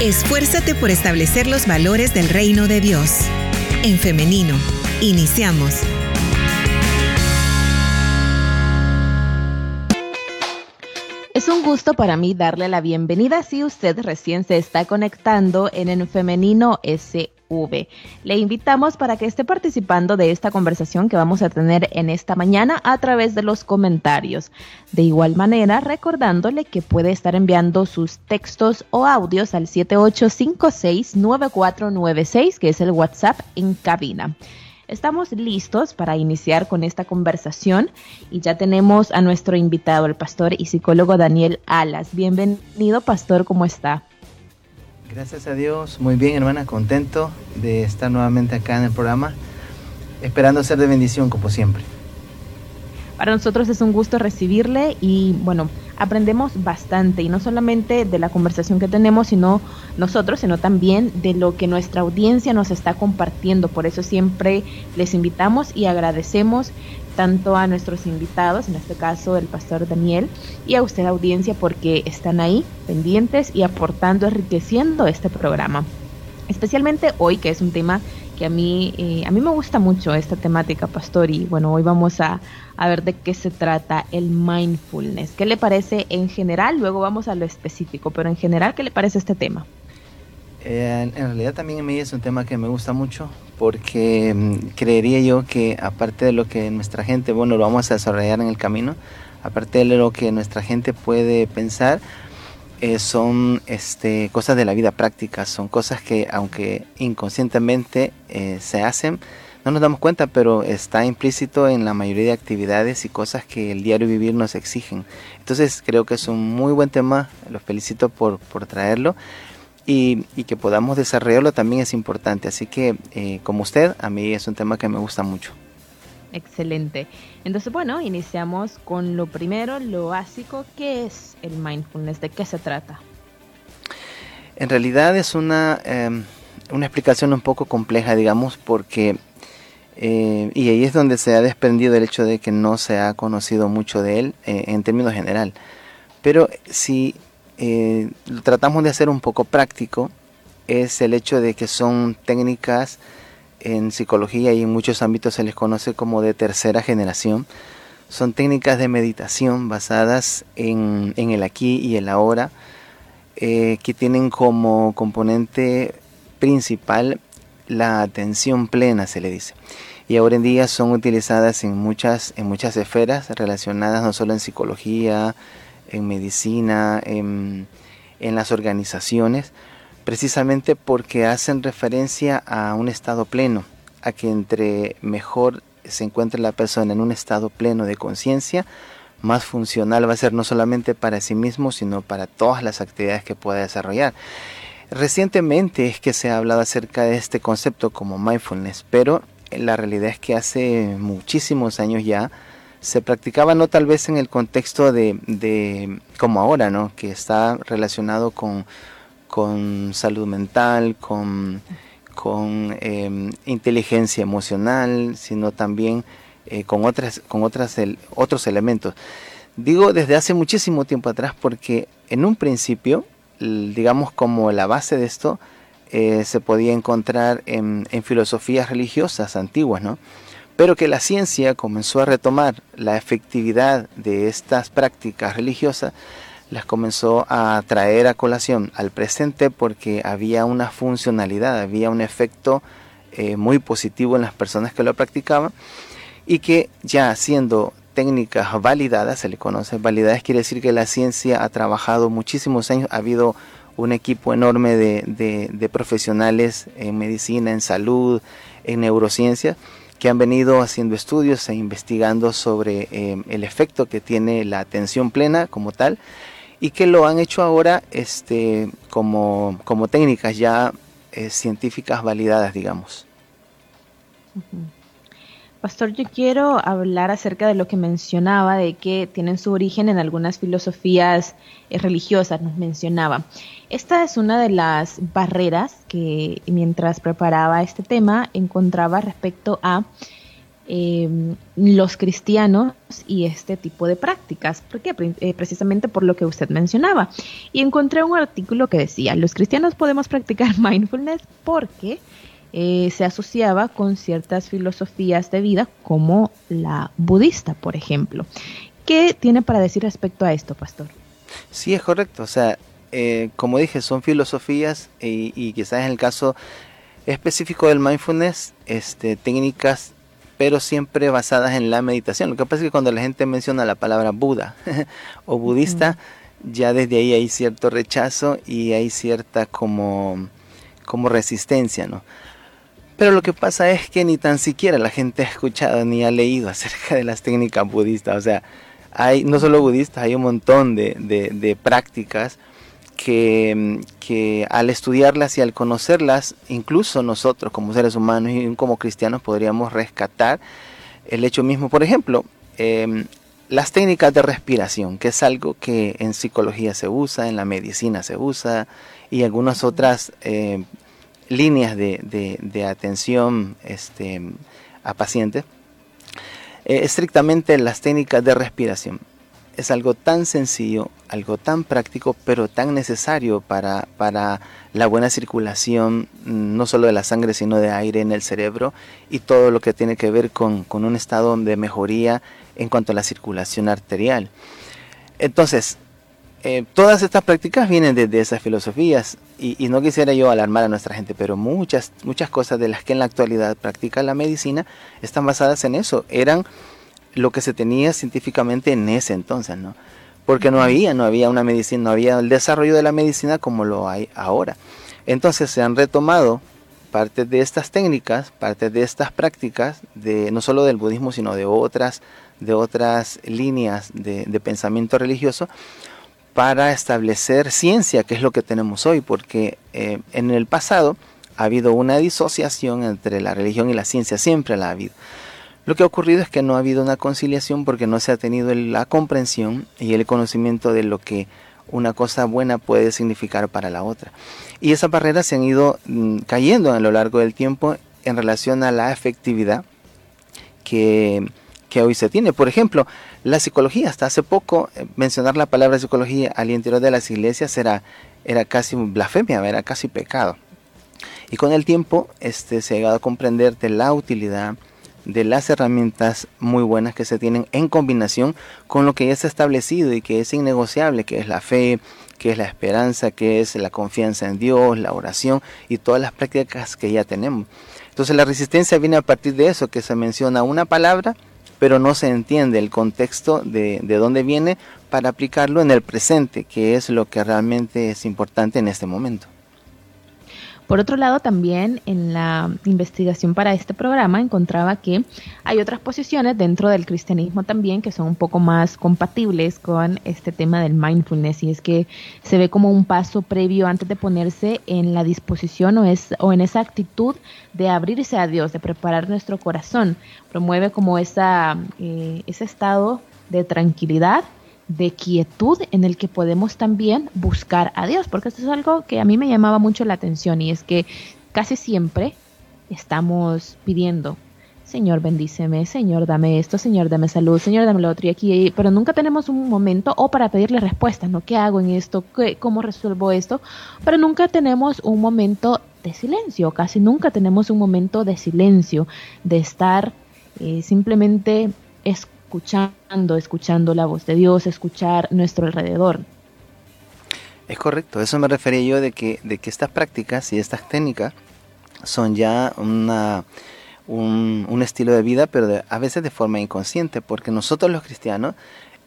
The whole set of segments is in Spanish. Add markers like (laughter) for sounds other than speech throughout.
Esfuérzate por establecer los valores del reino de Dios. En femenino, iniciamos. Es un gusto para mí darle la bienvenida si usted recién se está conectando en el femenino Le invitamos para que esté participando de esta conversación que vamos a tener en esta mañana a través de los comentarios. De igual manera, recordándole que puede estar enviando sus textos o audios al 78569496, que es el WhatsApp en cabina. Estamos listos para iniciar con esta conversación y ya tenemos a nuestro invitado, el pastor y psicólogo Daniel Alas. Bienvenido, pastor, ¿cómo está? Gracias a Dios, muy bien, hermana, contento de estar nuevamente acá en el programa, esperando ser de bendición como siempre. Para nosotros es un gusto recibirle y bueno, aprendemos bastante y no solamente de la conversación que tenemos, sino nosotros, sino también de lo que nuestra audiencia nos está compartiendo. Por eso siempre les invitamos y agradecemos tanto a nuestros invitados, en este caso el pastor Daniel, y a usted audiencia porque están ahí pendientes y aportando, enriqueciendo este programa. Especialmente hoy, que es un tema que a mí, eh, a mí me gusta mucho esta temática, Pastor, y bueno, hoy vamos a, ver de qué se trata el mindfulness. ¿Qué le parece en general? Luego vamos a lo específico, pero en general, ¿qué le parece este tema? Eh, en realidad también a mí es un tema que me gusta mucho porque mm, creería yo que aparte de lo que nuestra gente, bueno, lo vamos a desarrollar en el camino, aparte de lo que nuestra gente puede pensar, eh, son este, cosas de la vida práctica, son cosas que aunque inconscientemente eh, se hacen, no nos damos cuenta, pero está implícito en la mayoría de actividades y cosas que el diario vivir nos exigen. Entonces creo que es un muy buen tema, los felicito por, por traerlo y, y, que podamos desarrollarlo también es importante. Así que eh, como usted, a mí es un tema que me gusta mucho. Excelente. Entonces, bueno, iniciamos con lo primero, lo básico, ¿qué es el mindfulness? ¿De qué se trata? En realidad es una, em, una explicación un poco compleja, digamos, porque, eh, y ahí es donde se ha desprendido el hecho de que no se ha conocido mucho de él eh, en términos general. Pero si eh, lo tratamos de hacer un poco práctico, es el hecho de que son técnicas en psicología y en muchos ámbitos se les conoce como de tercera generación. Son técnicas de meditación basadas en, el aquí y el ahora, eh, que tienen como componente principal la atención plena, se le dice. Y ahora en día son utilizadas en muchas, en muchas esferas relacionadas no solo en psicología, en medicina, en, las organizaciones, precisamente porque hacen referencia a un estado pleno, a que entre mejor se encuentre la persona en un estado pleno de conciencia, más funcional va a ser no solamente para sí mismo, sino para todas las actividades que pueda desarrollar. Recientemente es que se ha hablado acerca de este concepto como mindfulness, pero la realidad es que hace muchísimos años ya se practicaba no tal vez en el contexto de, de como ahora, ¿no? que está relacionado con con salud mental, con, con em, inteligencia emocional, sino también eh, con, otras, con otras, otros elementos. Digo desde hace muchísimo tiempo atrás porque en un principio, digamos como la base de esto, eh, se podía encontrar en, en, filosofías religiosas antiguas, ¿no? Pero que la ciencia comenzó a retomar la efectividad de estas prácticas religiosas las comenzó a traer a colación al presente porque había una funcionalidad, había un efecto eh, muy positivo en las personas que lo practicaban y que ya siendo técnicas validadas, se le conoce validadas, quiere decir que la ciencia ha trabajado muchísimos años, ha habido un equipo enorme de, profesionales en medicina, en salud, en neurociencia, que han venido haciendo estudios e investigando sobre eh, el efecto que tiene la atención plena como tal y que lo han hecho ahora este, como, como técnicas ya eh, científicas validadas, digamos. Pastor, yo quiero hablar acerca de lo que mencionaba, de que tienen su origen en algunas filosofías eh, religiosas, nos mencionaba. Esta es una de las barreras que mientras preparaba este tema encontraba respecto a em, los cristianos y este tipo de prácticas. ¿Por qué? Eh, precisamente por lo que usted mencionaba. Y encontré un artículo que decía, los cristianos podemos practicar (laughs) mindfulness porque eh, se asociaba con ciertas filosofías de vida como la budista, por ejemplo. ¿Qué tiene para decir respecto a esto, pastor? Sí, es correcto. O sea, eh, como dije, son filosofías y, quizás en el caso específico del mindfulness, este, técnicas, pero siempre basadas en la meditación. Lo que pasa es que cuando la gente menciona la palabra Buda (laughs) o budista, ya desde ahí hay cierto rechazo y hay cierta como, como resistencia, ¿no? Pero lo que pasa es que ni tan siquiera la gente ha escuchado ni ha leído acerca de las técnicas budistas. O sea, hay no solo budistas, hay un montón de, de, prácticas que, que, al estudiarlas y al conocerlas, incluso nosotros como seres humanos y como cristianos podríamos rescatar el hecho mismo. Por ejemplo, em, las técnicas de respiración, que es algo que en psicología se usa, en la medicina se usa y algunas otras eh, líneas de, de, atención este, a pacientes, eh, estrictamente las técnicas de respiración. Es algo tan sencillo, algo tan práctico, pero tan necesario para, para la buena circulación, mm, no solo de la sangre, sino de aire en el cerebro y todo lo que tiene que ver con, con un estado de mejoría en cuanto a la circulación arterial. Entonces, eh, todas estas prácticas vienen de, esas filosofías y, no quisiera yo alarmar a nuestra gente, pero muchas, muchas cosas de las que en la actualidad practica la medicina están basadas en eso, eran lo que se tenía científicamente en ese entonces, ¿no? Porque no había, no había una medicina, no había el desarrollo de la medicina como lo hay ahora. Entonces se han retomado partes de estas técnicas, partes de estas prácticas, de, no solo del budismo, sino de otras, de otras líneas de, de pensamiento religioso, para establecer ciencia, que es lo que tenemos hoy, porque eh, en el pasado ha habido una disociación entre la religión y la ciencia, siempre la ha habido. Lo que ha ocurrido es que no ha habido una conciliación porque no se ha tenido la comprensión y el conocimiento de lo que una cosa buena puede significar para la otra. Y esas barreras se han ido mm, cayendo a lo largo del tiempo en relación a la efectividad que, que hoy se tiene. Por ejemplo, la psicología, hasta hace poco, eh, mencionar la palabra psicología al interior de las iglesias era, era casi blasfemia, era casi pecado. Y con el tiempo este, se ha llegado a comprender de la utilidad de las herramientas muy buenas que se tienen en combinación con lo que ya está establecido y que es innegociable, que es la fe, que es la esperanza, que es la confianza en Dios, la oración y todas las prácticas que ya tenemos. Entonces la resistencia viene a partir de eso, que se menciona una palabra, pero no se entiende el contexto de, de dónde viene para aplicarlo en el presente, que es lo que realmente es importante en este momento. Por otro lado, también en la investigación para este programa encontraba que hay otras posiciones dentro del cristianismo también que son un poco más compatibles con este tema del mindfulness y es que se ve como un paso previo antes de ponerse en la disposición o, es, o en esa actitud de abrirse a Dios, de preparar nuestro corazón. Promueve como esa, eh, ese estado de tranquilidad de quietud en el que podemos también buscar a Dios, porque esto es algo que a mí me llamaba mucho la atención y es que casi siempre estamos pidiendo, Señor, bendíceme, Señor, dame esto, Señor, dame salud, Señor, dame lo otro y aquí, pero nunca tenemos un momento o para pedirle respuestas, ¿no? ¿Qué hago en esto? ¿Qué, ¿Cómo resuelvo esto? Pero nunca tenemos un momento de silencio, casi nunca tenemos un momento de silencio, de estar eh, simplemente escuchando escuchando, escuchando la voz de Dios, escuchar nuestro alrededor. Es correcto, eso me refería yo de que, de que estas prácticas y estas técnicas son ya una, un, estilo de vida, pero a veces de forma inconsciente, porque nosotros los cristianos,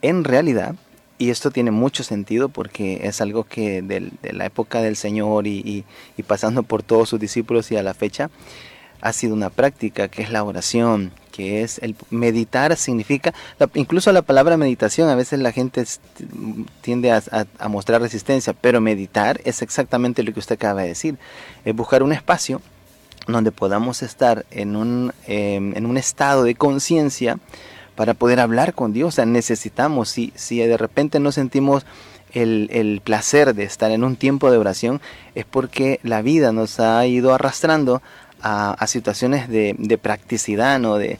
en realidad, y esto tiene mucho sentido porque es algo que de, la época del Señor y, y, pasando por todos sus discípulos y a la fecha, ha sido una práctica que es la oración, que es el meditar significa, incluso la palabra meditación a veces la gente tiende a, mostrar resistencia, pero meditar es exactamente lo que usted acaba de decir, es buscar un espacio donde podamos estar en un, em, en un estado de conciencia para poder hablar con Dios. O sea, necesitamos, si, si de repente no sentimos el, el, placer de estar en un tiempo de oración, es porque la vida nos ha ido arrastrando a, situaciones de, practicidad, ¿no? De,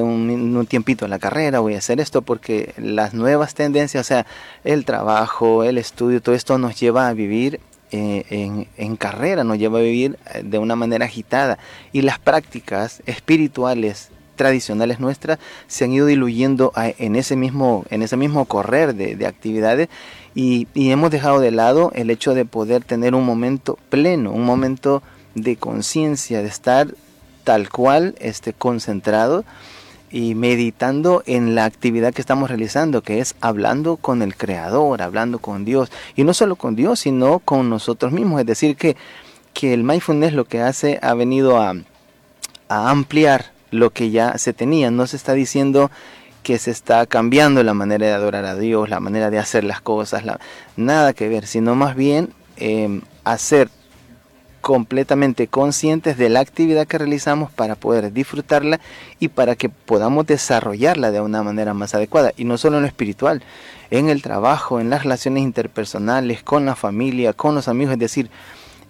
un, tiempito en la carrera, voy a hacer esto porque las nuevas tendencias, o sea, el trabajo, el estudio, todo esto nos lleva a vivir eh, en, en, carrera, nos lleva a vivir eh, de una manera agitada. Y las prácticas espirituales tradicionales nuestras se han ido diluyendo en ese mismo, en ese mismo correr de, actividades y, y hemos dejado de lado el hecho de poder tener un momento pleno, un momento de conciencia, de estar tal cual este, concentrado y meditando en la actividad que estamos realizando, que es hablando con el Creador, hablando con Dios, y no solo con Dios, sino con nosotros mismos. Es decir, que, que el mindfulness lo que hace ha venido a, a ampliar lo que ya se tenía. No se está diciendo que se está cambiando la manera de adorar a Dios, la manera de hacer las cosas, nada que ver, sino más bien eh, hacer completamente conscientes de la actividad que realizamos para poder disfrutarla y para que podamos desarrollarla de una manera más adecuada. Y no solo en lo espiritual, en el trabajo, en las relaciones interpersonales, con la familia, con los amigos. Es decir,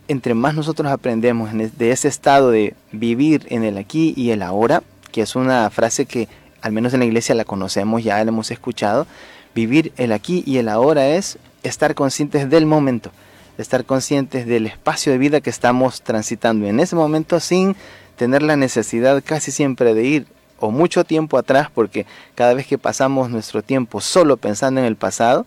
entre más nosotros aprendemos de ese estado de vivir en el aquí y el ahora, que es una frase que al menos en la iglesia la conocemos, ya la hemos escuchado, vivir el aquí y el ahora es estar conscientes del momento estar conscientes del espacio de vida que estamos transitando en ese momento sin tener la necesidad casi siempre de ir o mucho tiempo atrás, porque cada vez que pasamos nuestro tiempo solo pensando en el pasado,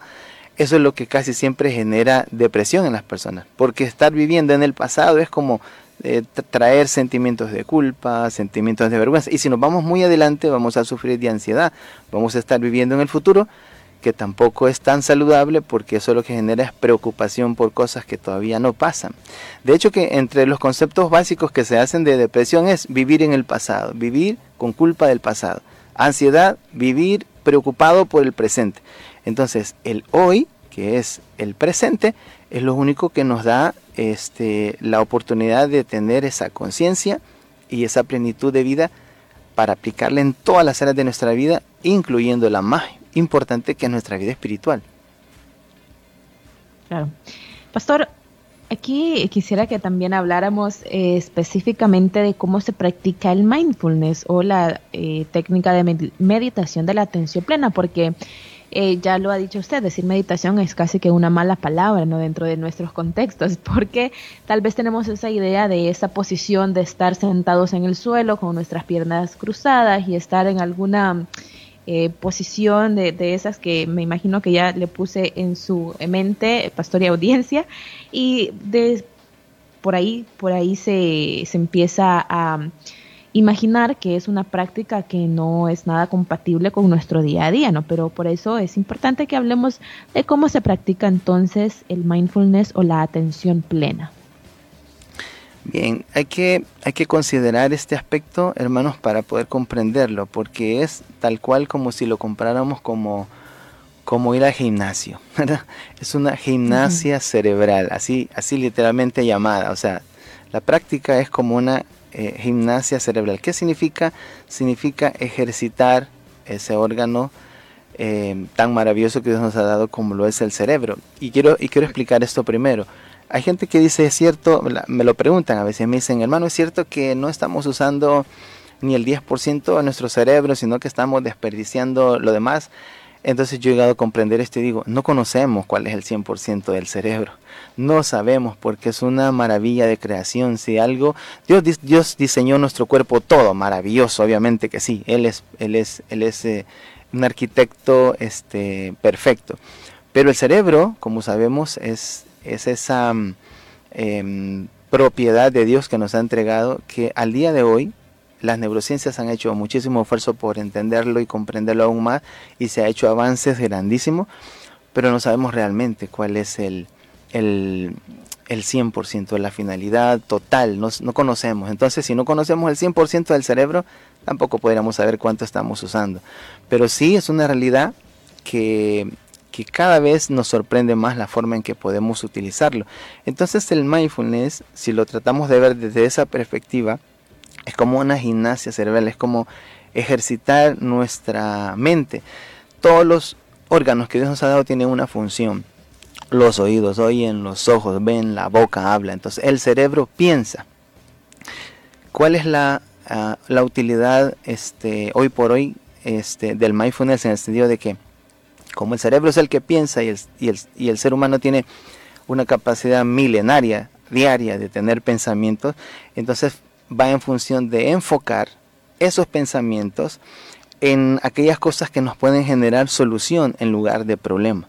eso es lo que casi siempre genera depresión en las personas, porque estar viviendo en el pasado es como eh, traer sentimientos de culpa, sentimientos de vergüenza, y si nos vamos muy adelante vamos a sufrir de ansiedad, vamos a estar viviendo en el futuro que tampoco es tan saludable porque eso lo que genera es preocupación por cosas que todavía no pasan. De hecho que entre los conceptos básicos que se hacen de depresión es vivir en el pasado, vivir con culpa del pasado. Ansiedad, vivir preocupado por el presente. Entonces, el hoy, que es el presente, es lo único que nos da este, la oportunidad de tener esa conciencia y esa plenitud de vida para aplicarla en todas las áreas de nuestra vida, incluyendo la más importante que es nuestra vida espiritual. Claro. Pastor, aquí quisiera que también habláramos eh, específicamente de cómo se practica el mindfulness o la eh, técnica de meditación de la atención plena, porque eh, ya lo ha dicho usted, decir meditación es casi que una mala palabra ¿no? dentro de nuestros contextos, (laughs) porque tal vez tenemos esa idea de esa posición de estar sentados en el suelo con nuestras piernas cruzadas y estar en alguna eh, posición de, esas que me imagino que ya le puse en su mente, pastor y audiencia, y de, por ahí, por ahí se, se empieza a imaginar que es una práctica que no es nada compatible con nuestro día a día, ¿no? Pero por eso es importante que hablemos de cómo se practica entonces el mindfulness o la atención plena. Bien, hay que, hay que considerar este aspecto, hermanos, para poder comprenderlo, porque es tal cual como si lo compráramos como, como ir al gimnasio. (laughs) Es una gimnasia cerebral, así, así literalmente llamada. O sea, la práctica es como una eh, gimnasia cerebral. ¿Qué significa? Significa ejercitar ese órgano eh, tan maravilloso que Dios nos ha dado como lo es el cerebro. Y quiero, y quiero explicar esto primero. Hay gente que dice, es cierto, me lo preguntan a veces, me dicen, hermano, es cierto que no estamos usando ni el 10% de nuestro cerebro, sino que estamos desperdiciando lo demás. Entonces yo he llegado a comprender esto y digo, no conocemos cuál es el 100% del cerebro. No sabemos porque es una maravilla de creación. Si algo, Dios, Dios diseñó nuestro cuerpo todo, maravilloso, obviamente que sí. Él es, él es, él es eh, un arquitecto este, perfecto. Pero el cerebro, como sabemos, es, es esa mm, em, propiedad de Dios que nos ha entregado que al día de hoy las neurociencias han hecho muchísimo esfuerzo por entenderlo y comprenderlo aún más y se ha hecho avances grandísimos, pero no sabemos realmente cuál es el, el, el 100% de la finalidad total, no, no, conocemos. Entonces, si no conocemos el 100% del cerebro, tampoco podríamos saber cuánto estamos usando. Pero sí es una realidad que que cada vez nos sorprende más la forma en que podemos utilizarlo. Entonces el mindfulness, si lo tratamos de ver desde esa perspectiva, es como una gimnasia cerebral, es como ejercitar nuestra mente. Todos los órganos que Dios nos ha dado tienen una función. Los oídos oyen, los ojos ven, la boca habla. Entonces el cerebro piensa. ¿cuál es la, ah, utilidad este, hoy por hoy este, del mindfulness en el sentido de que como el cerebro es el que piensa y el, y el, y el ser humano tiene una capacidad milenaria diaria de tener pensamientos, entonces va en función de enfocar esos pensamientos en aquellas cosas que nos pueden generar solución en lugar de problema.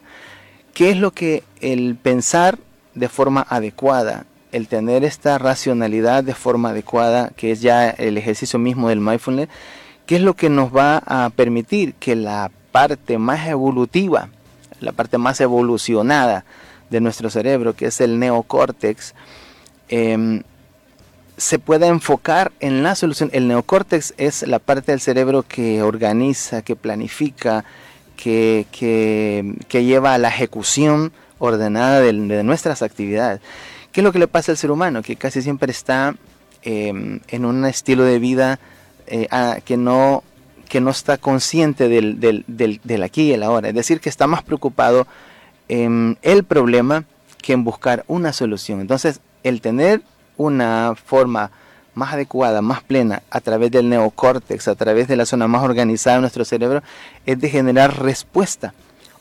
¿Qué es lo que el pensar de forma adecuada, el tener esta racionalidad de forma adecuada, que es ya el ejercicio mismo del mindfulness, qué es lo que nos va a permitir que la parte más evolutiva, la parte más evolucionada de nuestro cerebro, que es el neocórtex, em, se pueda enfocar en la solución. El neocórtex es la parte del cerebro que organiza, que planifica, que, que, lleva a la ejecución ordenada de, nuestras actividades. ¿Qué es lo que le pasa al ser humano? Que casi siempre está em, en un estilo de vida eh, que, no, que no está consciente del, del, del, aquí y el ahora. Es decir, que está más preocupado en el problema que en buscar una solución. Entonces, el tener una forma más adecuada, más plena, a través del neocórtex, a través de la zona más organizada de nuestro cerebro, es de generar respuesta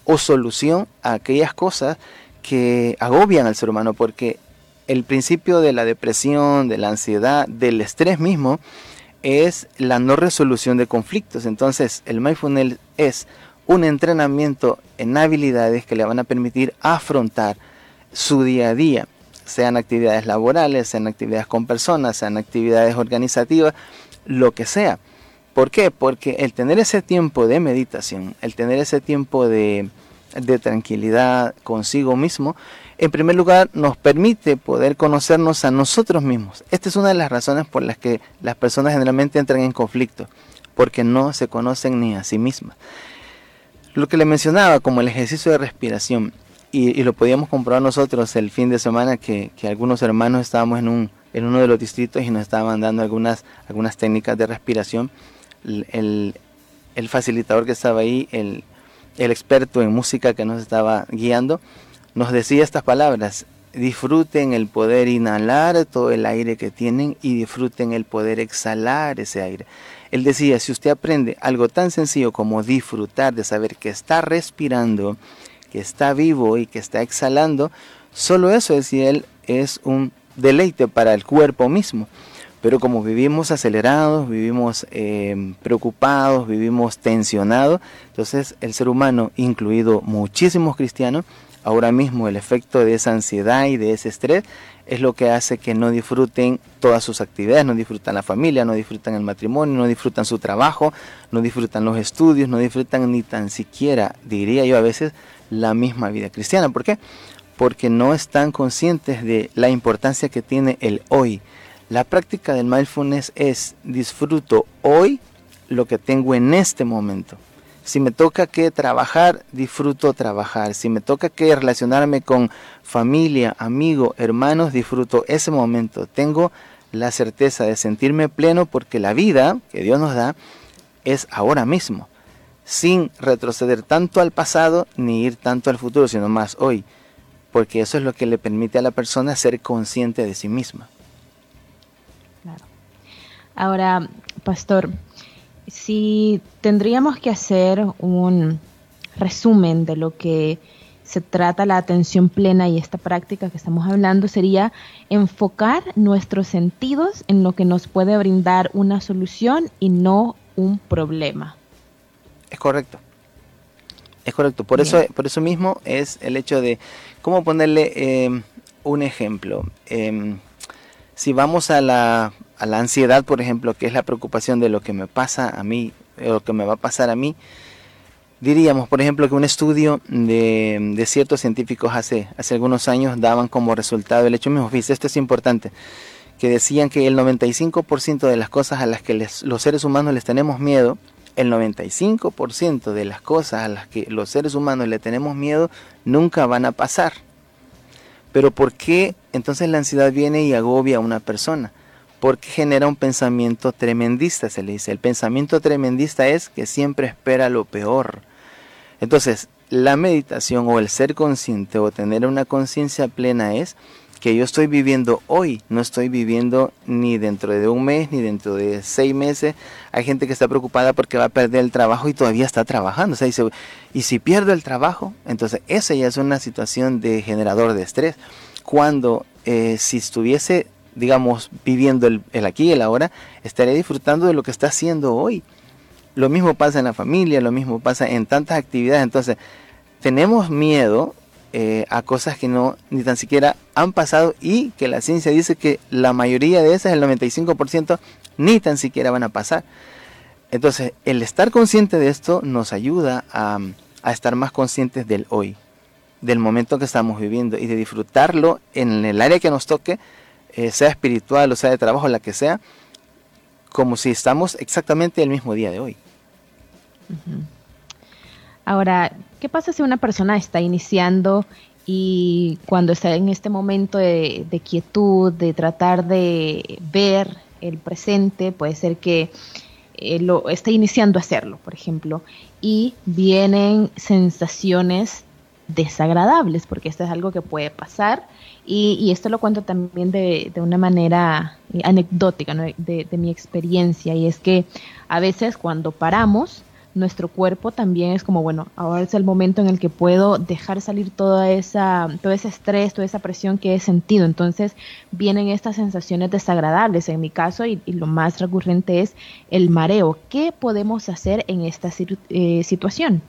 o solución a aquellas cosas que agobian al ser humano, porque el principio de la depresión, de la ansiedad, del estrés mismo, es la no resolución de conflictos. Entonces, el mindfulness es un entrenamiento en habilidades que le van a permitir afrontar su día a día sean actividades laborales, sean actividades con personas, sean actividades organizativas, lo que sea. ¿Por qué? Porque el tener ese tiempo de meditación, el tener ese tiempo de, de tranquilidad consigo mismo, en primer lugar nos permite poder conocernos a nosotros mismos. Esta es una de las razones por las que las personas generalmente entran en conflicto, porque no se conocen ni a sí mismas. Lo que le mencionaba como el ejercicio de respiración, y, lo podíamos comprobar nosotros el fin de semana que, algunos hermanos estábamos en, un, en uno de los distritos y nos estaban dando algunas, algunas técnicas de respiración. El, facilitador que estaba ahí, el, el experto en música que nos estaba guiando, nos decía estas palabras, disfruten el poder inhalar todo el aire que tienen y disfruten el poder exhalar ese aire. Él decía, si usted aprende algo tan sencillo como disfrutar de saber que está respirando, que está vivo y que está exhalando, solo eso es él es un deleite para el cuerpo mismo. Pero como vivimos acelerados, vivimos eh, preocupados, vivimos tensionados, entonces el ser humano, incluido muchísimos cristianos, ahora mismo el efecto de esa ansiedad y de ese estrés es lo que hace que no disfruten todas sus actividades, no disfrutan la familia, no disfrutan el matrimonio, no disfrutan su trabajo, no disfrutan los estudios, no disfrutan ni tan siquiera, diría yo a veces, la misma vida cristiana. ¿Por qué? Porque no están conscientes de la importancia que tiene el hoy. La práctica del mindfulness es disfruto hoy lo que tengo en este momento. Si me toca que trabajar, disfruto trabajar. Si me toca que relacionarme con familia, amigo, hermanos, disfruto ese momento. Tengo la certeza de sentirme pleno porque la vida que Dios nos da es ahora mismo sin retroceder tanto al pasado ni ir tanto al futuro, sino más hoy, porque eso es lo que le permite a la persona ser consciente de sí misma. Ahora, pastor, si tendríamos que hacer un resumen de lo que se trata la atención plena y esta práctica que estamos hablando sería enfocar nuestros sentidos en lo que nos puede brindar una solución y no un problema. Es correcto. Es correcto. Por eso, por eso mismo es el hecho de cómo ponerle em, un ejemplo. Em, si vamos a la, a la ansiedad, por ejemplo, que es la preocupación de lo que me pasa a mí, lo que me va a pasar a mí, diríamos, por ejemplo, que un estudio de, de, ciertos científicos hace, hace algunos años daban como resultado el hecho mismo, fíjese, esto es importante, que decían que el 95% de las cosas a las que los seres humanos les tenemos miedo, el 95% de las cosas a las que los seres humanos le tenemos miedo nunca van a pasar. Pero ¿por qué entonces la ansiedad viene y agobia a una persona? Porque genera un pensamiento tremendista, se le dice. El pensamiento tremendista es que siempre espera lo peor. Entonces, la meditación o el ser consciente o tener una conciencia plena es que yo estoy viviendo hoy, no estoy viviendo ni dentro de un mes, ni dentro de seis meses. Hay gente que está preocupada porque va a perder el trabajo y todavía está trabajando. O sea, dice, y si pierdo el trabajo, entonces esa ya es una situación de generador de estrés. Cuando eh, si estuviese, digamos, viviendo el, aquí y el ahora, estaría disfrutando de lo que está haciendo hoy. Lo mismo pasa en la familia, lo mismo pasa en tantas actividades. Entonces, tenemos miedo eh, a cosas que no ni tan siquiera han pasado y que la ciencia dice que la mayoría de esas, el 95%, ni tan siquiera van a pasar. Entonces, el estar consciente de esto nos ayuda a, estar más conscientes del hoy, del momento que estamos viviendo y de disfrutarlo en el área que nos toque, eh, sea espiritual o sea de trabajo, la que sea, como si estamos exactamente el mismo día de hoy. Ahora, ¿qué pasa si una persona está iniciando y cuando está en este momento de, quietud, de tratar de ver el presente, puede ser que eh, lo está iniciando a hacerlo, por ejemplo, y vienen sensaciones desagradables, porque esto es algo que puede pasar, y, esto lo cuento también de, una manera anecdótica, de, de mi experiencia, y es que a veces cuando paramos, nuestro cuerpo también es como, bueno, ahora es el momento en el que puedo dejar salir toda esa, todo ese estrés, toda esa presión que he sentido. Entonces vienen estas sensaciones desagradables en mi caso y, lo más recurrente es el mareo. ¿Qué podemos hacer en esta eh, situación?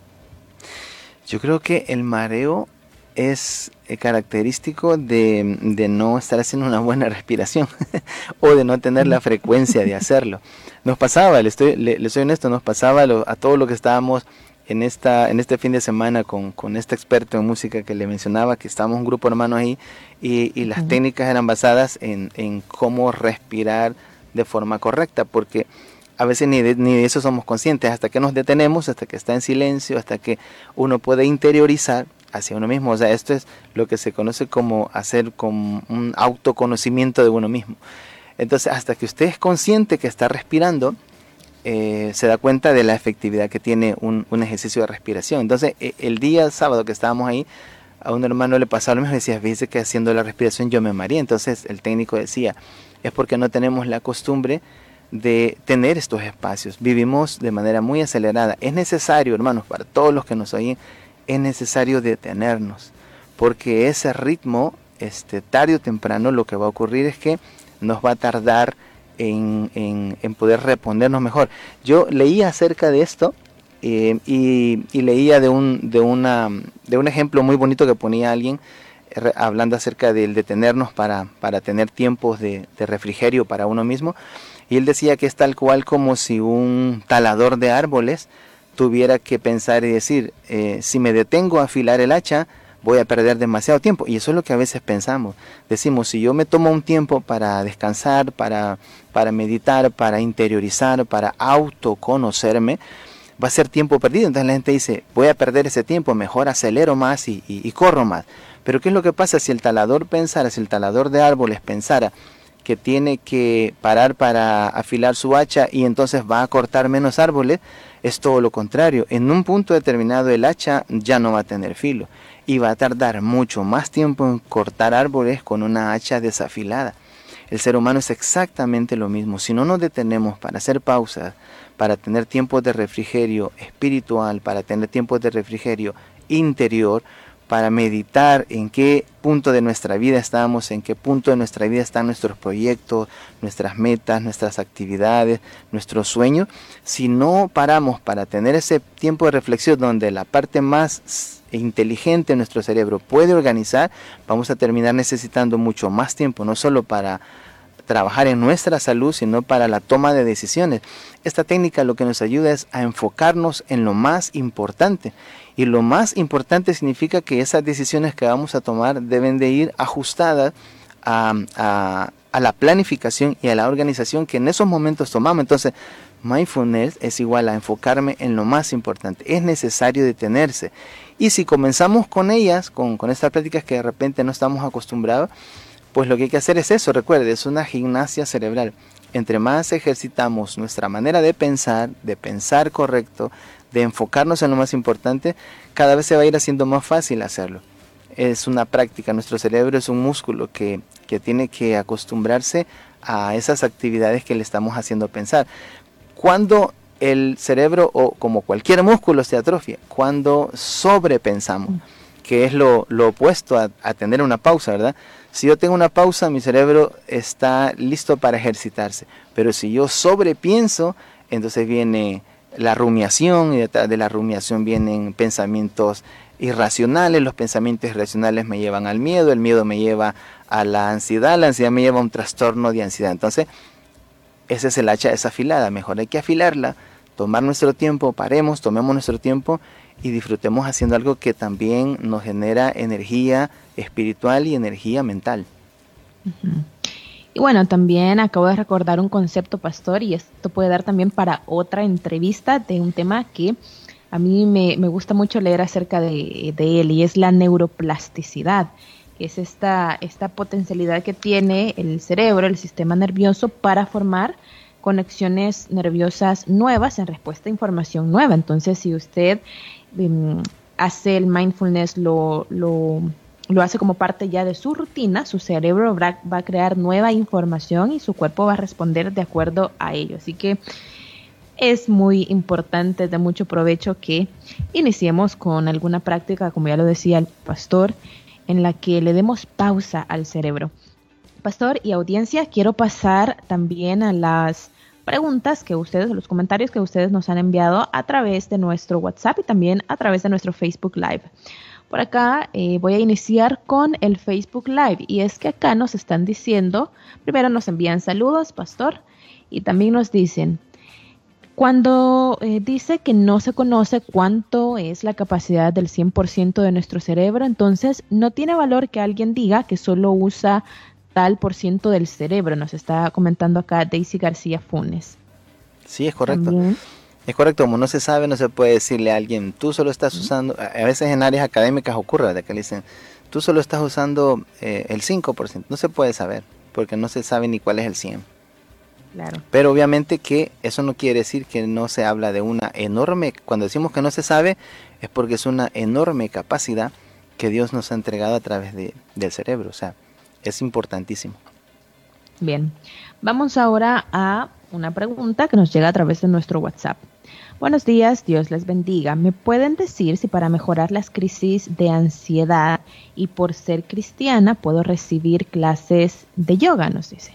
Yo creo que el mareo es eh, característico de, de, no estar haciendo una buena (laughs) respiración (laughs) o de no tener la frecuencia de hacerlo. Nos pasaba, le, estoy, le, soy honesto, nos pasaba a todo lo que estábamos en, esta, en este fin de semana con, con este experto en música que le mencionaba, que estábamos un grupo hermano ahí y, y las técnicas eran basadas en, en cómo respirar de forma correcta, porque a veces ni de, eso somos conscientes, hasta que nos detenemos, hasta que está en silencio, hasta que uno puede interiorizar hacia uno mismo. O sea, esto es lo que se conoce como hacer como un autoconocimiento de uno mismo. Entonces, hasta que usted es consciente que está respirando, eh, se da cuenta de la efectividad que tiene un, ejercicio de respiración. Entonces, e, el día sábado que estábamos ahí, a un hermano le pasaba lo mismo, decía, fíjese que haciendo la respiración yo me mareé. Entonces, el técnico decía, es porque no tenemos la costumbre de tener estos espacios. Vivimos de manera muy acelerada. Es necesario, hermanos, para todos los que nos oyen, es necesario detenernos, porque ese ritmo, este, tarde o temprano, lo que va a ocurrir es que nos va a tardar en, en, poder respondernos mejor. Yo leía acerca de esto eh, y, leía de un, de, una, de un ejemplo muy bonito que ponía alguien hablando acerca del detenernos para, para tener tiempos de refrigerio para uno mismo. Y él decía que es tal cual como si un talador de árboles tuviera que pensar y decir, eh, si me detengo a afilar el hacha, voy a perder demasiado tiempo. Y eso es lo que a veces pensamos. Decimos, si yo me tomo un tiempo para descansar, para, para meditar, para interiorizar, para autoconocerme, va a ser tiempo perdido. Entonces la gente dice, voy a perder ese tiempo, mejor acelero más y, y corro más. Pero ¿qué es lo que pasa si el talador pensara, si el talador de árboles pensara, que tiene que parar para afilar su hacha y entonces va a cortar menos árboles, es todo lo contrario. En un punto determinado el hacha ya no va a tener filo y va a tardar mucho más tiempo en cortar árboles con una hacha desafilada. El ser humano es exactamente lo mismo. Si no nos detenemos para hacer pausas, para tener tiempos de refrigerio espiritual, para tener tiempos de refrigerio interior, para meditar en qué punto de nuestra vida estamos, en qué punto de nuestra vida están nuestros proyectos, nuestras metas, nuestras actividades, nuestros sueños. Si no paramos para tener ese tiempo de reflexión donde la parte más inteligente de nuestro cerebro puede organizar, vamos a terminar necesitando mucho más tiempo, no solo para trabajar en nuestra salud, sino para la toma de decisiones. Esta técnica lo que nos ayuda es a enfocarnos en lo más importante y lo más importante significa que esas decisiones que vamos a tomar deben de ir ajustadas a, la planificación y a la organización que en esos momentos tomamos. Entonces, mindfulness es igual a enfocarme en lo más importante. Es necesario detenerse. Y si comenzamos con ellas, con, estas prácticas que de repente no estamos acostumbrados, pues lo que hay que hacer es eso, recuerde, es una gimnasia cerebral. Entre más ejercitamos nuestra manera de pensar, de pensar correcto, de enfocarnos en lo más importante, cada vez se va a ir haciendo más fácil hacerlo. es una práctica, nuestro cerebro es un músculo que, que tiene que acostumbrarse a esas actividades que le estamos haciendo pensar. Cuando el cerebro o como cualquier músculo se atrofia, cuando sobrepensamos, que es lo, opuesto a, a, tener una pausa, ¿verdad? Si yo tengo una pausa, mi cerebro está listo para ejercitarse, pero si yo sobrepienso, entonces viene la rumiación y detrás de la rumiación vienen pensamientos irracionales, los pensamientos irracionales me llevan al miedo, el miedo me lleva a la ansiedad, la ansiedad me lleva a un trastorno de ansiedad. Entonces, ese es el hacha desafilada, mejor hay que afilarla, tomar nuestro tiempo, paremos, tomemos nuestro tiempo y disfrutemos haciendo algo que también nos genera energía espiritual y energía mental. Y bueno, también acabo de recordar un concepto, pastor, y esto puede dar también para otra entrevista de un tema que a mí me, gusta mucho leer acerca de, él y es la neuroplasticidad, que es esta, esta potencialidad que tiene el cerebro, el sistema nervioso, para formar conexiones nerviosas nuevas en respuesta a información nueva. Entonces, si usted hace el mindfulness, lo, lo, lo, hace como parte ya de su rutina, su cerebro va, va, a crear nueva información y su cuerpo va a responder de acuerdo a ello. Así que es muy importante, de mucho provecho que iniciemos con alguna práctica, como ya lo decía el pastor, en la que le demos pausa al cerebro. Pastor y audiencia, quiero pasar también a las preguntas que ustedes, los comentarios que ustedes nos han enviado a través de nuestro WhatsApp y también a través de nuestro Facebook Live. Por acá eh, voy a iniciar con el Facebook Live y es que acá nos están diciendo, primero nos envían saludos, pastor, y también nos dicen, cuando eh, dice que no se conoce cuánto es la capacidad del 100% de nuestro cerebro, entonces no tiene valor que alguien diga que solo usa tal por ciento del cerebro. Nos está comentando acá Daisy García Funes. Sí, es correcto. Es correcto, como no se sabe, no se puede decirle a alguien, tú solo estás usando, a veces en áreas académicas ocurre de que le dicen, tú solo estás usando eh, el 5%, no se puede saber, porque no se sabe ni cuál es el 100%. Pero obviamente que eso no quiere decir que no se habla de una enorme, cuando decimos que no se sabe, es porque es una enorme capacidad que Dios nos ha entregado a través de, del cerebro. O sea, es importantísimo. Bien, vamos ahora a una pregunta que nos llega a través de nuestro WhatsApp. Buenos días, Dios les bendiga. ¿Me pueden decir si para mejorar las crisis de ansiedad y por ser cristiana puedo recibir clases de yoga? Nos dice.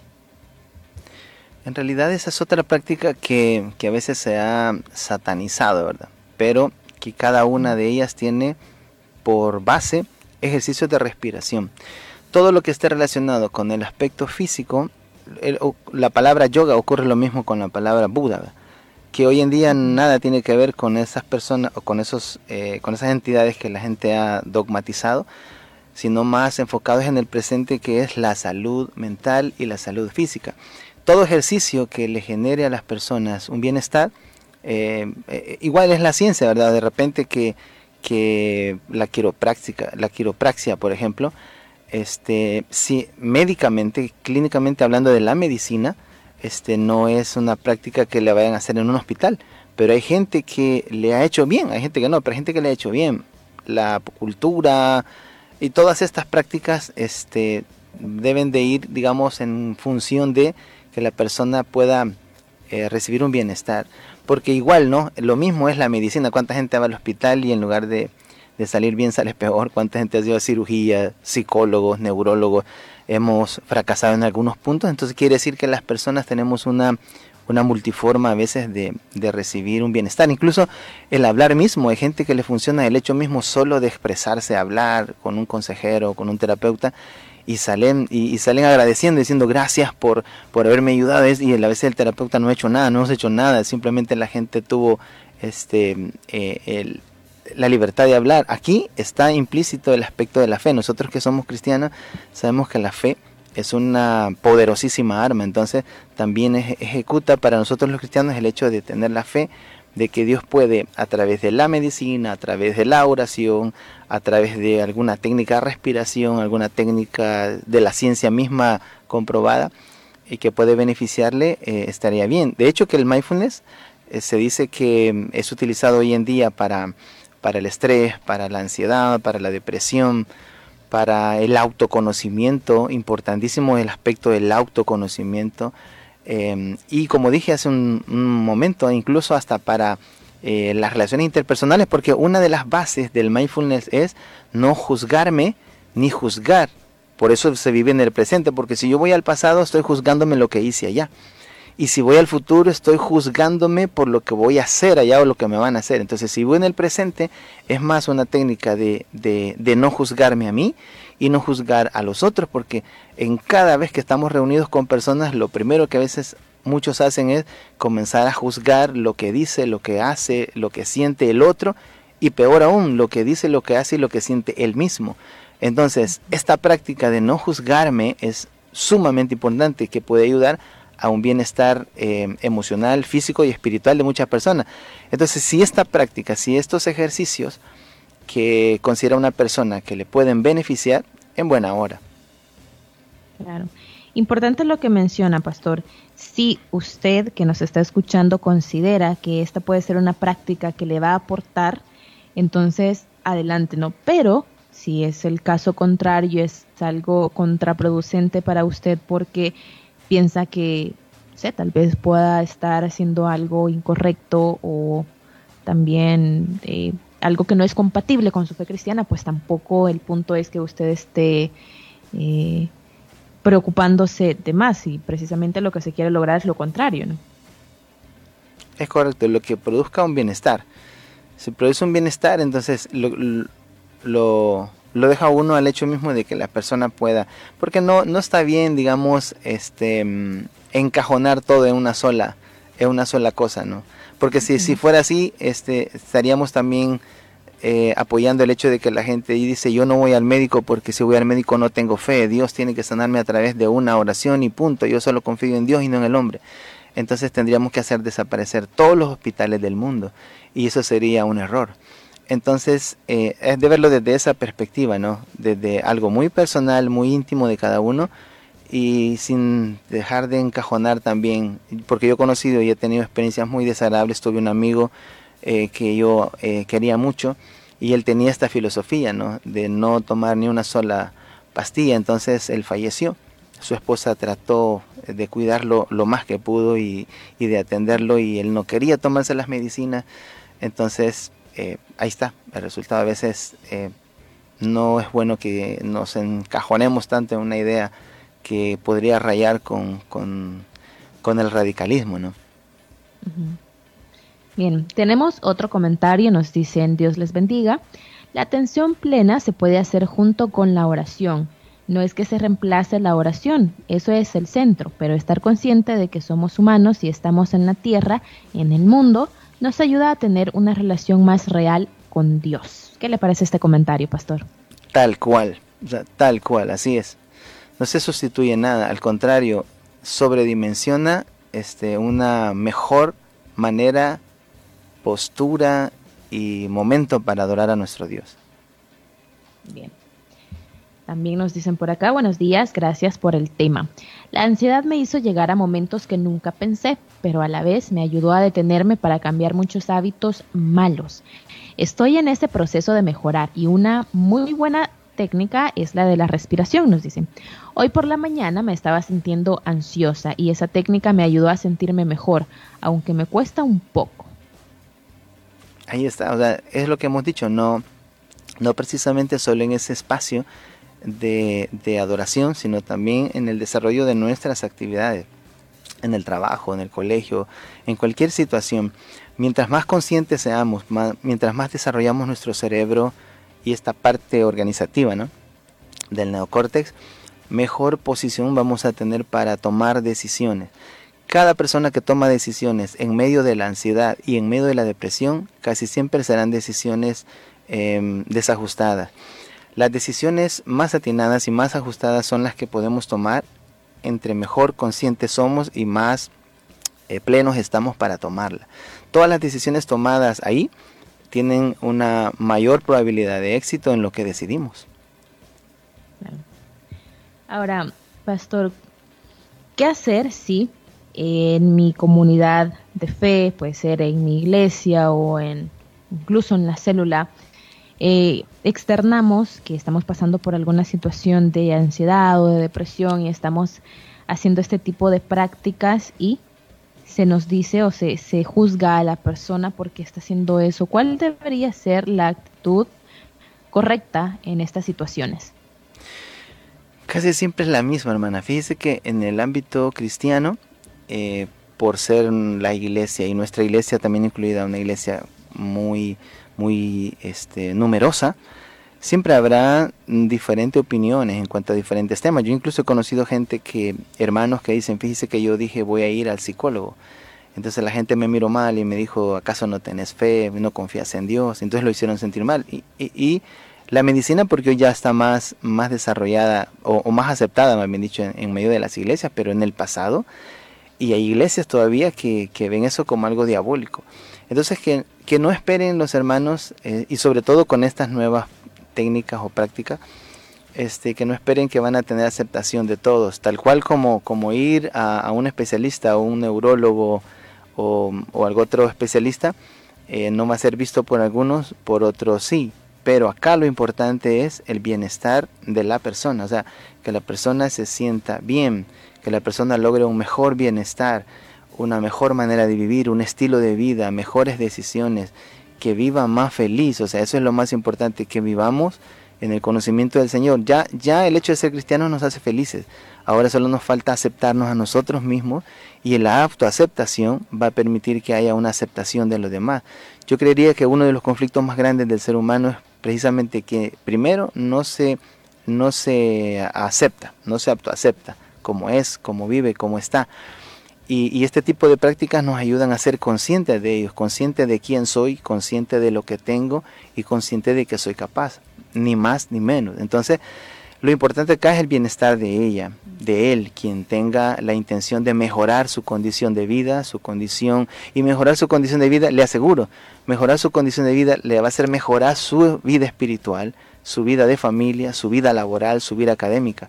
En realidad esa es otra práctica que, a veces se ha satanizado, ¿verdad? Pero que cada una de ellas tiene por base ejercicios de respiración. Todo lo que esté relacionado con el aspecto físico, la palabra yoga ocurre lo mismo con la palabra Buda, que hoy en día nada tiene que ver con esas personas o con, esos, eh, con esas entidades que la gente ha dogmatizado, sino más enfocados en el presente que es la salud mental y la salud física todo ejercicio que le genere a las personas un bienestar, eh, eh, igual es la ciencia, ¿verdad? De repente que, que la quiropráctica, la quiropraxia, por ejemplo, este, si médicamente, clínicamente hablando de la medicina, este, no es una práctica que le vayan a hacer en un hospital, pero hay gente que le ha hecho bien, hay gente que no, pero hay gente que le ha hecho bien. La cultura y todas estas prácticas este, deben de ir, digamos, en función de que la persona pueda eh, recibir un bienestar. Porque igual, ¿no? Lo mismo es la medicina. ¿Cuánta gente va al hospital y en lugar de, salir bien sale peor? ¿Cuánta gente ha sido cirugía, psicólogos, neurólogos? Hemos fracasado en algunos puntos. Entonces quiere decir que las personas tenemos una, una multiforma a veces de, de, recibir un bienestar. Incluso el hablar mismo, hay gente que le funciona el hecho mismo solo de expresarse, hablar con un consejero, con un terapeuta, y salen, y, salen agradeciendo, diciendo gracias por, por haberme ayudado. Y a veces el terapeuta no ha hecho nada, no hemos hecho nada, simplemente la gente tuvo este, eh, la libertad de hablar. Aquí está implícito el aspecto de la fe. Nosotros que somos cristianos sabemos que la fe es una poderosísima arma, entonces también ejecuta para nosotros los cristianos el hecho de tener la fe de que Dios puede a través de la medicina, a través de la oración, a través de alguna técnica de respiración, alguna técnica de la ciencia misma comprobada y que puede beneficiarle, eh, estaría bien. De hecho que el mindfulness eh, se dice que mm, es utilizado hoy en día para, para el estrés, para la ansiedad, para la depresión, para el autoconocimiento, importantísimo el aspecto del autoconocimiento. Em, y como dije hace un, momento, incluso hasta para eh, las relaciones interpersonales, porque una de las bases del mindfulness es no juzgarme ni juzgar. Por eso se vive en el presente, porque si yo voy al pasado estoy juzgándome lo que hice allá. Y si voy al futuro estoy juzgándome por lo que voy a hacer allá o lo que me van a hacer. Entonces si voy en el presente es más una técnica de, de, de no juzgarme a mí y no juzgar a los otros, porque en cada vez que estamos reunidos con personas, lo primero que a veces muchos hacen es comenzar a juzgar lo que dice, lo que hace, lo que siente el otro, y peor aún, lo que dice, lo que hace y lo que siente él mismo. Entonces, esta práctica de no juzgarme es sumamente importante, que puede ayudar a un bienestar eh, emocional, físico y espiritual de muchas personas. Entonces, si esta práctica, si estos ejercicios que considera una persona que le pueden beneficiar, en buena hora. Claro. Importante lo que menciona, pastor. Si usted que nos está escuchando considera que esta puede ser una práctica que le va a aportar, entonces adelante, ¿no? Pero si es el caso contrario, es algo contraproducente para usted porque piensa que, sé, tal vez pueda estar haciendo algo incorrecto o también eh, algo que no es compatible con su fe cristiana, pues tampoco el punto es que usted esté eh, preocupándose de más y precisamente lo que se quiere lograr es lo contrario, ¿no? Es correcto, lo que produzca un bienestar. Si produce un bienestar, entonces lo, lo, lo deja uno al hecho mismo de que la persona pueda, porque no, no está bien, digamos, este mm, encajonar todo en una sola, en una sola cosa, ¿no? Porque si, si fuera así, este, estaríamos también eh, apoyando el hecho de que la gente dice yo no voy al médico porque si voy al médico no tengo fe, Dios tiene que sanarme a través de una oración y punto, yo solo confío en Dios y no en el hombre. Entonces tendríamos que hacer desaparecer todos los hospitales del mundo y eso sería un error. Entonces eh, es de verlo desde esa perspectiva, ¿no? Desde algo muy personal, muy íntimo de cada uno y sin dejar de encajonar también, porque yo he conocido y he tenido experiencias muy desagradables, tuve un amigo eh, que yo eh, quería mucho y él tenía esta filosofía ¿no? de no tomar ni una sola pastilla, entonces él falleció. Su esposa trató de cuidarlo lo más que pudo y, de atenderlo y él no quería tomarse las medicinas, entonces eh, ahí está, el resultado a veces no es bueno que nos encajonemos tanto en una idea que podría rayar con, con, el radicalismo, ¿no? Bien, tenemos otro comentario, nos dicen Dios les bendiga. La atención plena se puede hacer junto con la oración. No es que se reemplace la oración, eso es el centro, pero estar consciente de que somos humanos y estamos en la tierra, en el mundo, nos ayuda a tener una relación más real con Dios. ¿Qué le parece este comentario, pastor? Tal cual, tal cual, así es. No se sustituye nada, al contrario, sobredimensiona este, una mejor manera postura y momento para adorar a nuestro Dios. Bien. También nos dicen por acá, buenos días, gracias por el tema. La ansiedad me hizo llegar a momentos que nunca pensé, pero a la vez me ayudó a detenerme para cambiar muchos hábitos malos. Estoy en ese proceso de mejorar y una muy buena técnica es la de la respiración, nos dicen. Hoy por la mañana me estaba sintiendo ansiosa y esa técnica me ayudó a sentirme mejor, aunque me cuesta un poco. Ahí está, o sea, es lo que hemos dicho, no, no precisamente solo en ese espacio de, adoración, sino también en el desarrollo de nuestras actividades, en el trabajo, en el colegio, en cualquier situación. Mientras más conscientes seamos, mientras más desarrollamos nuestro cerebro y esta parte organizativa ¿no? del neocórtex, mejor posición vamos a tener para tomar decisiones. Cada persona que toma decisiones en medio de la ansiedad y en medio de la depresión casi siempre serán decisiones em, desajustadas. Las decisiones más atinadas y más ajustadas son las que podemos tomar entre mejor conscientes somos y más eh, plenos estamos para tomarla. Todas las decisiones tomadas ahí tienen una mayor probabilidad de éxito en lo que decidimos. Ahora, pastor, ¿qué hacer si en mi comunidad de fe, puede ser en mi iglesia o en incluso en la célula, eh, externamos que estamos pasando por alguna situación de ansiedad o de depresión y estamos haciendo este tipo de prácticas y se nos dice o se, se juzga a la persona porque está haciendo eso. ¿Cuál debería ser la actitud correcta en estas situaciones? Casi siempre es la misma, hermana. Fíjese que en el ámbito cristiano, eh, por ser la iglesia y nuestra iglesia también incluida, una iglesia muy, muy este, numerosa, siempre habrá diferentes opiniones en cuanto a diferentes temas. Yo incluso he conocido gente que, hermanos que dicen, fíjese que yo dije voy a ir al psicólogo. Entonces la gente me miró mal y me dijo, ¿acaso no tenés fe? ¿No confías en Dios? Entonces lo hicieron sentir mal. Y, la medicina porque hoy ya está más, más desarrollada o, más aceptada, me bien dicho, en, medio de las iglesias, pero en el pasado, y hay iglesias todavía que ven eso como algo diabólico. Entonces que, no esperen los hermanos, eh, y sobre todo con estas nuevas técnicas o prácticas, este, que no esperen que van a tener aceptación de todos, tal cual como, como ir a, un especialista o un neurólogo o, o algún otro especialista, eh, no va a ser visto por algunos, por otros sí. Pero acá lo importante es el bienestar de la persona, o sea, que la persona se sienta bien, que la persona logre un mejor bienestar, una mejor manera de vivir, un estilo de vida, mejores decisiones, que viva más feliz, o sea, eso es lo más importante, que vivamos en el conocimiento del Señor. Ya, ya el hecho de ser cristianos nos hace felices. Ahora solo nos falta aceptarnos a nosotros mismos y la autoaceptación va a permitir que haya una aceptación de los demás. Yo creería que uno de los conflictos más grandes del ser humano es precisamente que primero no se, no se acepta, no se autoacepta como es, como vive, como está. Y, este tipo de prácticas nos ayudan a ser conscientes de ellos, conscientes de quién soy, consciente de lo que tengo y consciente de que soy capaz, ni más ni menos. Entonces, lo importante acá es el bienestar de ella, de él, quien tenga la intención de mejorar su condición de vida, su condición, y mejorar su condición de vida, le aseguro, mejorar su condición de vida le va a hacer mejorar su vida espiritual, su vida de familia, su vida laboral, su vida académica.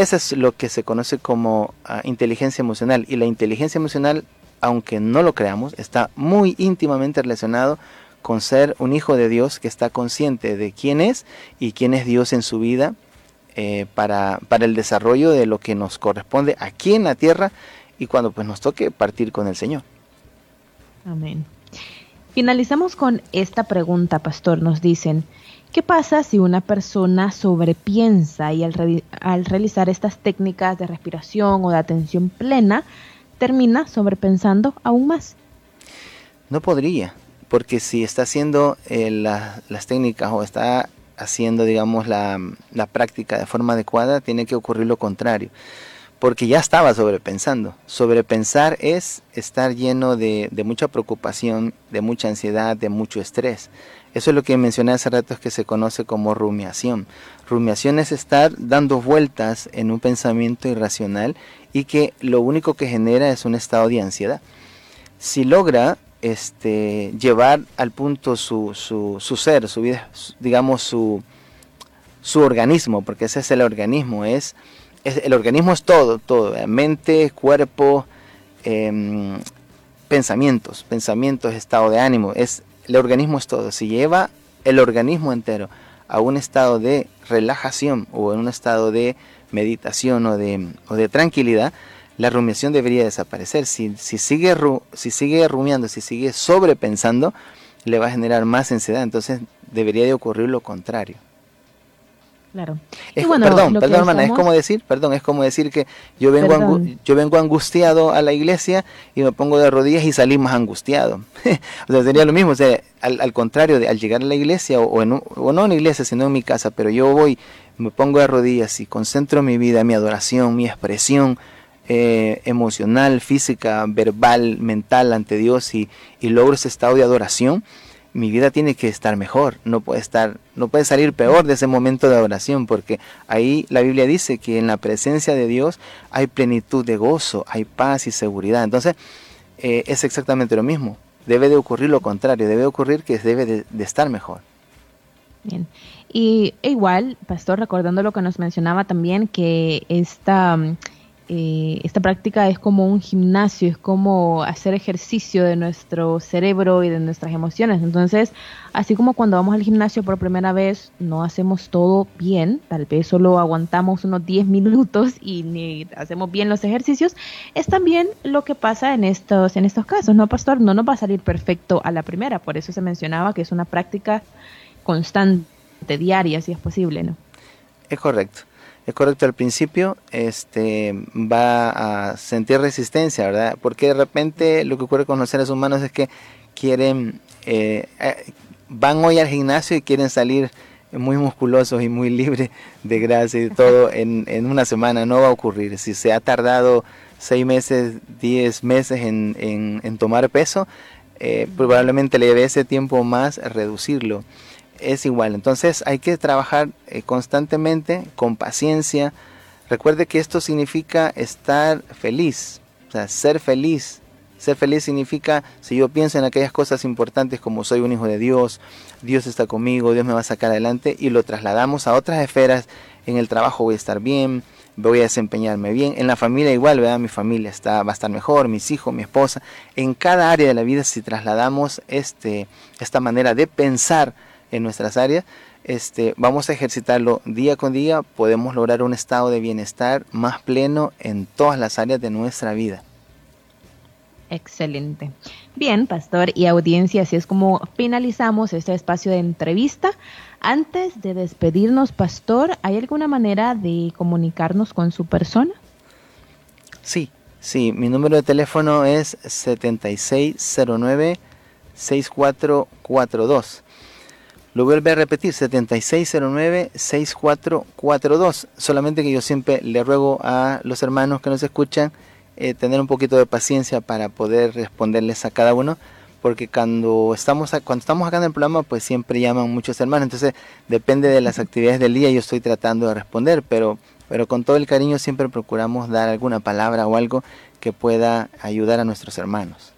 Eso es lo que se conoce como ah, inteligencia emocional. Y la inteligencia emocional, aunque no lo creamos, está muy íntimamente relacionado con ser un hijo de Dios que está consciente de quién es y quién es Dios en su vida eh, para, para, el desarrollo de lo que nos corresponde aquí en la tierra y cuando pues nos toque partir con el Señor. Amén. Finalizamos con esta pregunta, pastor. Nos dicen, ¿Qué pasa si una persona sobrepiensa y al, realizar estas técnicas de respiración o de atención plena termina sobrepensando aún más? No podría, porque si está haciendo eh, las técnicas o está haciendo, digamos, la, práctica de forma adecuada, tiene que ocurrir lo contrario, porque ya estaba sobrepensando. Sobrepensar es estar lleno de mucha preocupación, de mucha ansiedad, de mucho estrés. Eso es lo que mencioné hace rato, es que se conoce como rumiación. Rumiación es estar dando vueltas en un pensamiento irracional y que lo único que genera es un estado de ansiedad. Si logra este, llevar al punto su, su, ser, su vida, digamos su, su organismo, porque ese es el organismo, es, el organismo es todo, todo, mente, cuerpo, em, pensamientos, pensamientos, estado de ánimo, es el organismo es todo. Si lleva el organismo entero a un estado de relajación o en un estado de meditación o de, o de tranquilidad, la rumiación debería desaparecer. Si, si, sigue, si sigue rumiando, si sigue sobrepensando, le va a generar más ansiedad. Entonces debería de ocurrir lo contrario. Claro. perdón, perdón, hermana, es como decir, perdón, es como decir que yo vengo, yo vengo angustiado a la iglesia y me pongo de rodillas y salí más angustiado. (laughs) o sea, sería lo mismo, o sea, al, contrario, de, al llegar a la iglesia, o, en, o no en la iglesia, sino en mi casa, pero yo voy, me pongo de rodillas y concentro mi vida, mi adoración, mi expresión eh, emocional, física, verbal, mental ante Dios y, y logro ese estado de adoración mi vida tiene que estar mejor, no puede estar, no puede salir peor de ese momento de oración, porque ahí la Biblia dice que en la presencia de Dios hay plenitud de gozo, hay paz y seguridad. Entonces, eh, es exactamente lo mismo. Debe de ocurrir lo contrario, debe ocurrir que debe de, estar mejor. Bien. Y igual, pastor, recordando lo que nos mencionaba también, que esta eh, esta práctica es como un gimnasio, es como hacer ejercicio de nuestro cerebro y de nuestras emociones. Entonces, así como cuando vamos al gimnasio por primera vez, no hacemos todo bien, tal vez solo aguantamos unos 10 minutos y ni hacemos bien los ejercicios, es también lo que pasa en estos, en estos casos, ¿no, pastor? No nos va a salir perfecto a la primera, por eso se mencionaba que es una práctica constante, diaria, si es posible, ¿no? Es correcto es correcto al principio, este, va a sentir resistencia, ¿verdad? Porque de repente lo que ocurre con los seres humanos es que quieren, eh, eh, van hoy al gimnasio y quieren salir muy musculosos y muy libres de grasa y todo en, en, una semana. No va a ocurrir. Si se ha tardado seis meses, diez meses en, en, tomar peso, eh, probablemente le debe ese tiempo más reducirlo es igual. Entonces hay que trabajar eh, constantemente, con paciencia. Recuerde que esto significa estar feliz, o sea, ser feliz. Ser feliz significa, si yo pienso en aquellas cosas importantes como soy un hijo de Dios, Dios está conmigo, Dios me va a sacar adelante y lo trasladamos a otras esferas, en el trabajo voy a estar bien, voy a desempeñarme bien, en la familia igual, ¿verdad? Mi familia está, va a estar mejor, mis hijos, mi esposa, en cada área de la vida si trasladamos este, esta manera de pensar, en nuestras áreas, este, vamos a ejercitarlo día con día, podemos lograr un estado de bienestar más pleno en todas las áreas de nuestra vida. Excelente. Bien, pastor y audiencia, así es como finalizamos este espacio de entrevista. Antes de despedirnos, pastor, ¿hay alguna manera de comunicarnos con su persona? Sí, sí, mi número de teléfono es 7609 6442. Lo vuelve a repetir, 7609-6442. Solamente que yo siempre le ruego a los hermanos que nos escuchan eh, tener un poquito de paciencia para poder responderles a cada uno, porque cuando estamos, cuando estamos acá en el programa, pues siempre llaman muchos hermanos. Entonces, depende de las actividades del día, yo estoy tratando de responder, pero, pero con todo el cariño siempre procuramos dar alguna palabra o algo que pueda ayudar a nuestros hermanos.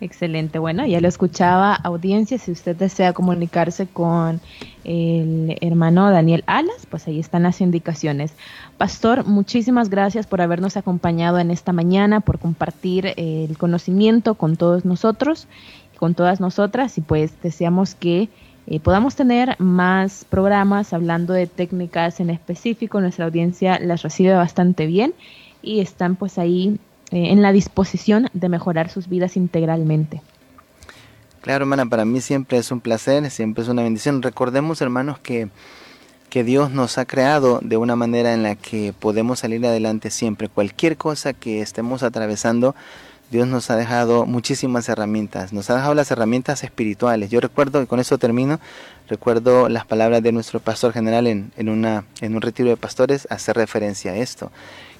Excelente, bueno, ya lo escuchaba audiencia, si usted desea comunicarse con el hermano Daniel Alas, pues ahí están las indicaciones. Pastor, muchísimas gracias por habernos acompañado en esta mañana, por compartir el conocimiento con todos nosotros, con todas nosotras y pues deseamos que eh, podamos tener más programas hablando de técnicas en específico. Nuestra audiencia las recibe bastante bien y están pues ahí eh, en la disposición de mejorar sus vidas integralmente. Claro, hermana, para mí siempre es un placer, siempre es una bendición. Recordemos, hermanos, que, que Dios nos ha creado de una manera en la que podemos salir adelante siempre. Cualquier cosa que estemos atravesando, Dios nos ha dejado muchísimas herramientas, nos ha dejado las herramientas espirituales. Yo recuerdo, y con eso termino, recuerdo las palabras de nuestro pastor general en, en, una, en un retiro de pastores, hacer referencia a esto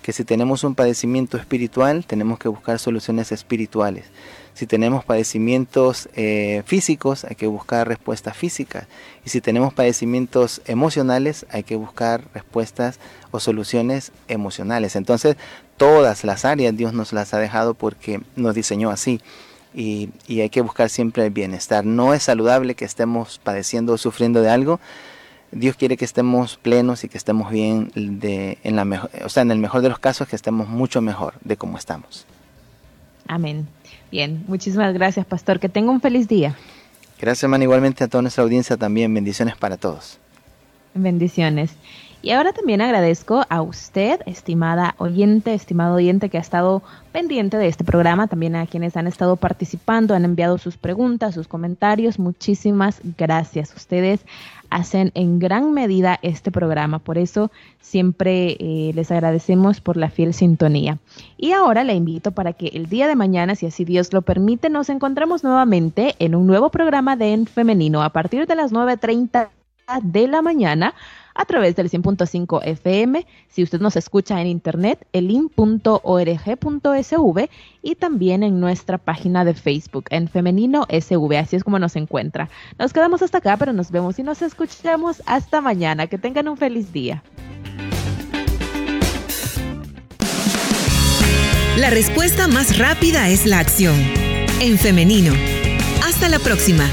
que si tenemos un padecimiento espiritual, tenemos que buscar soluciones espirituales. Si tenemos padecimientos eh, físicos, hay que buscar respuestas físicas. Y si tenemos padecimientos emocionales, hay que buscar respuestas o soluciones emocionales. Entonces, todas las áreas Dios nos las ha dejado porque nos diseñó así. Y, y hay que buscar siempre el bienestar. No es saludable que estemos padeciendo o sufriendo de algo, Dios quiere que estemos plenos y que estemos bien, de, en la mejor, o sea, en el mejor de los casos, que estemos mucho mejor de cómo estamos. Amén. Bien, muchísimas gracias, pastor. Que tenga un feliz día. Gracias, hermano. Igualmente a toda nuestra audiencia también. Bendiciones para todos. Bendiciones. Y ahora también agradezco a usted, estimada oyente, estimado oyente que ha estado pendiente de este programa, también a quienes han estado participando, han enviado sus preguntas, sus comentarios. Muchísimas gracias. Ustedes hacen en gran medida este programa, por eso siempre eh, les agradecemos por la fiel sintonía. Y ahora le invito para que el día de mañana, si así Dios lo permite, nos encontremos nuevamente en un nuevo programa de En Femenino a partir de las 9.30 de la mañana a través del 100.5 FM, si usted nos escucha en internet, elin.org.sv y también en nuestra página de Facebook, en Femenino SV, así es como nos encuentra. Nos quedamos hasta acá, pero nos vemos y nos escuchamos hasta mañana. Que tengan un feliz día. La respuesta más rápida es la acción. En femenino. Hasta la próxima.